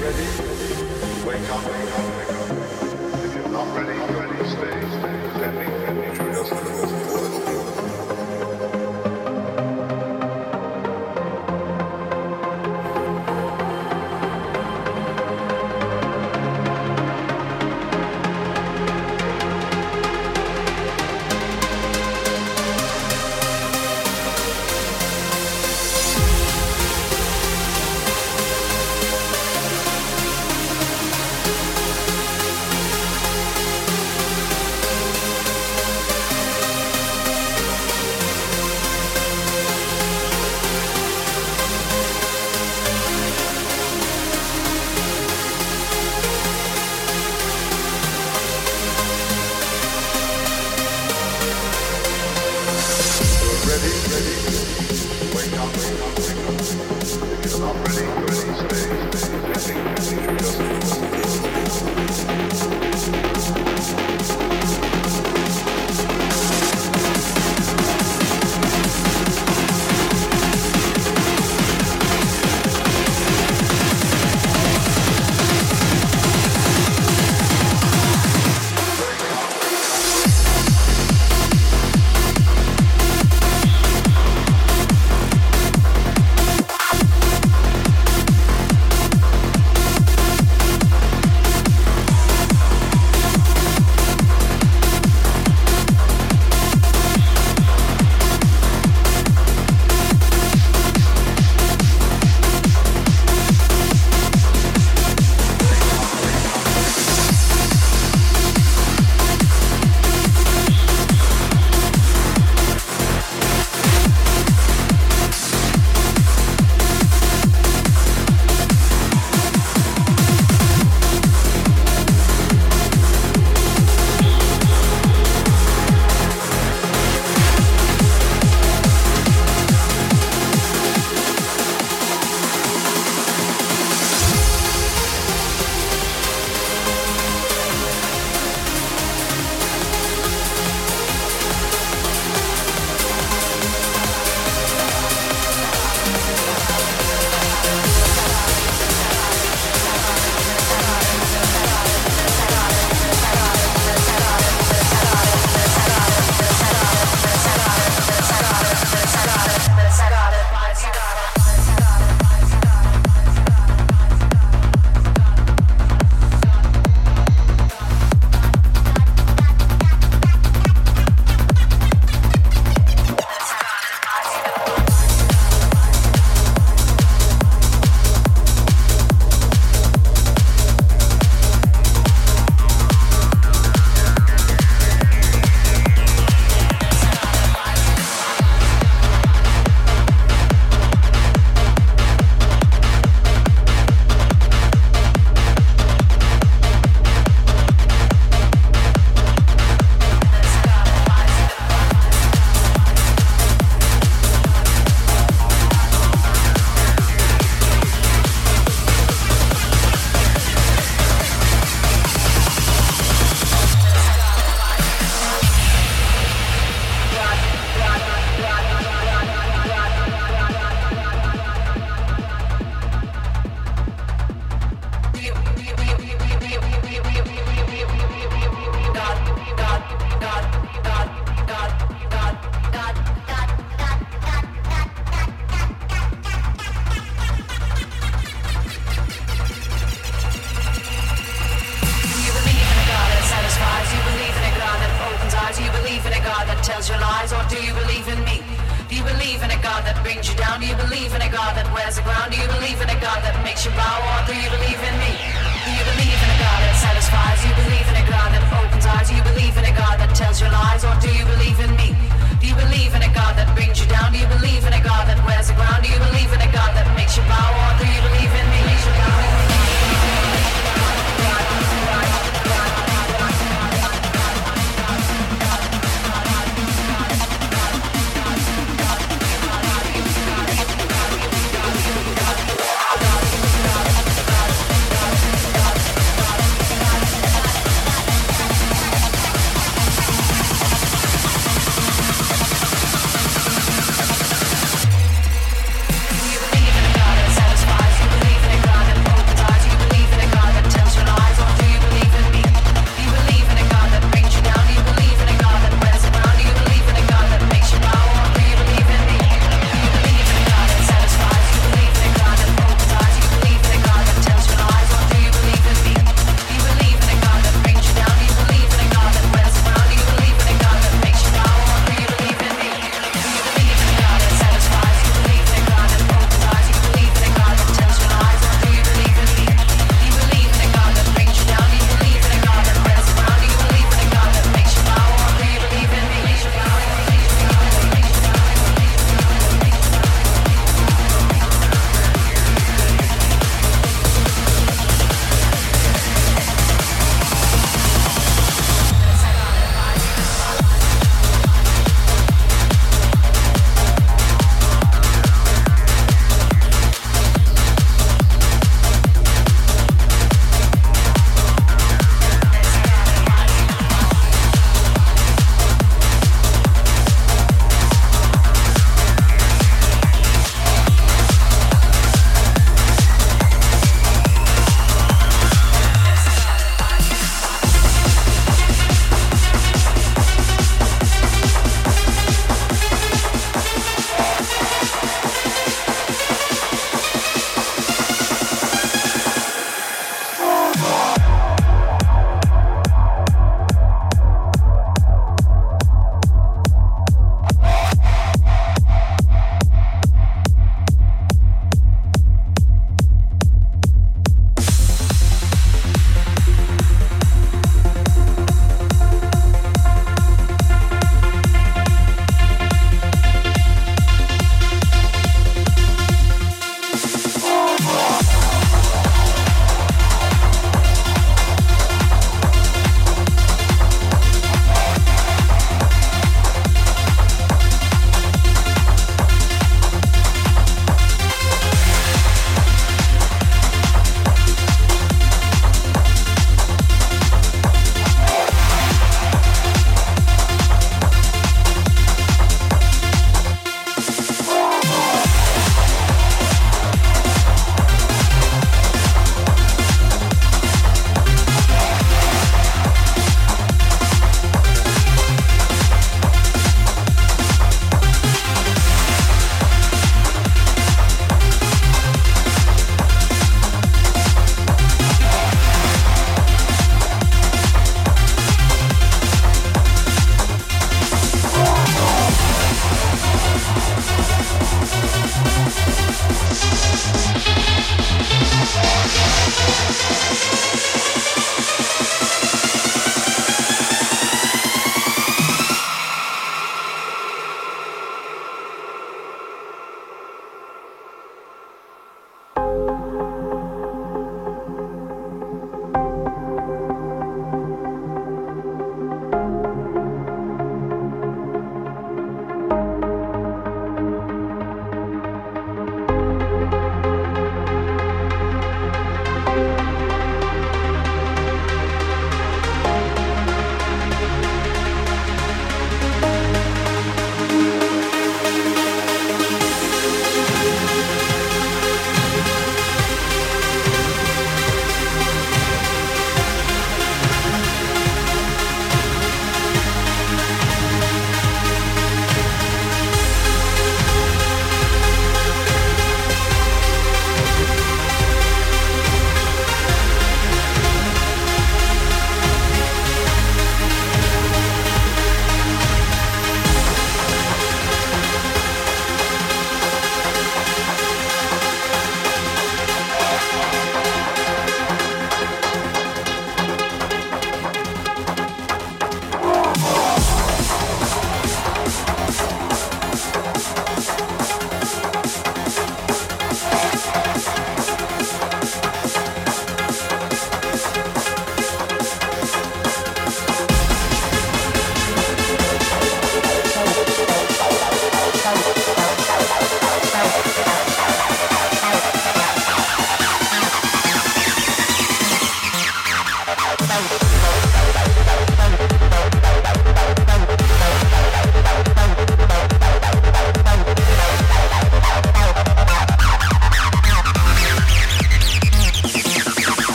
ready? Wake up, wake up.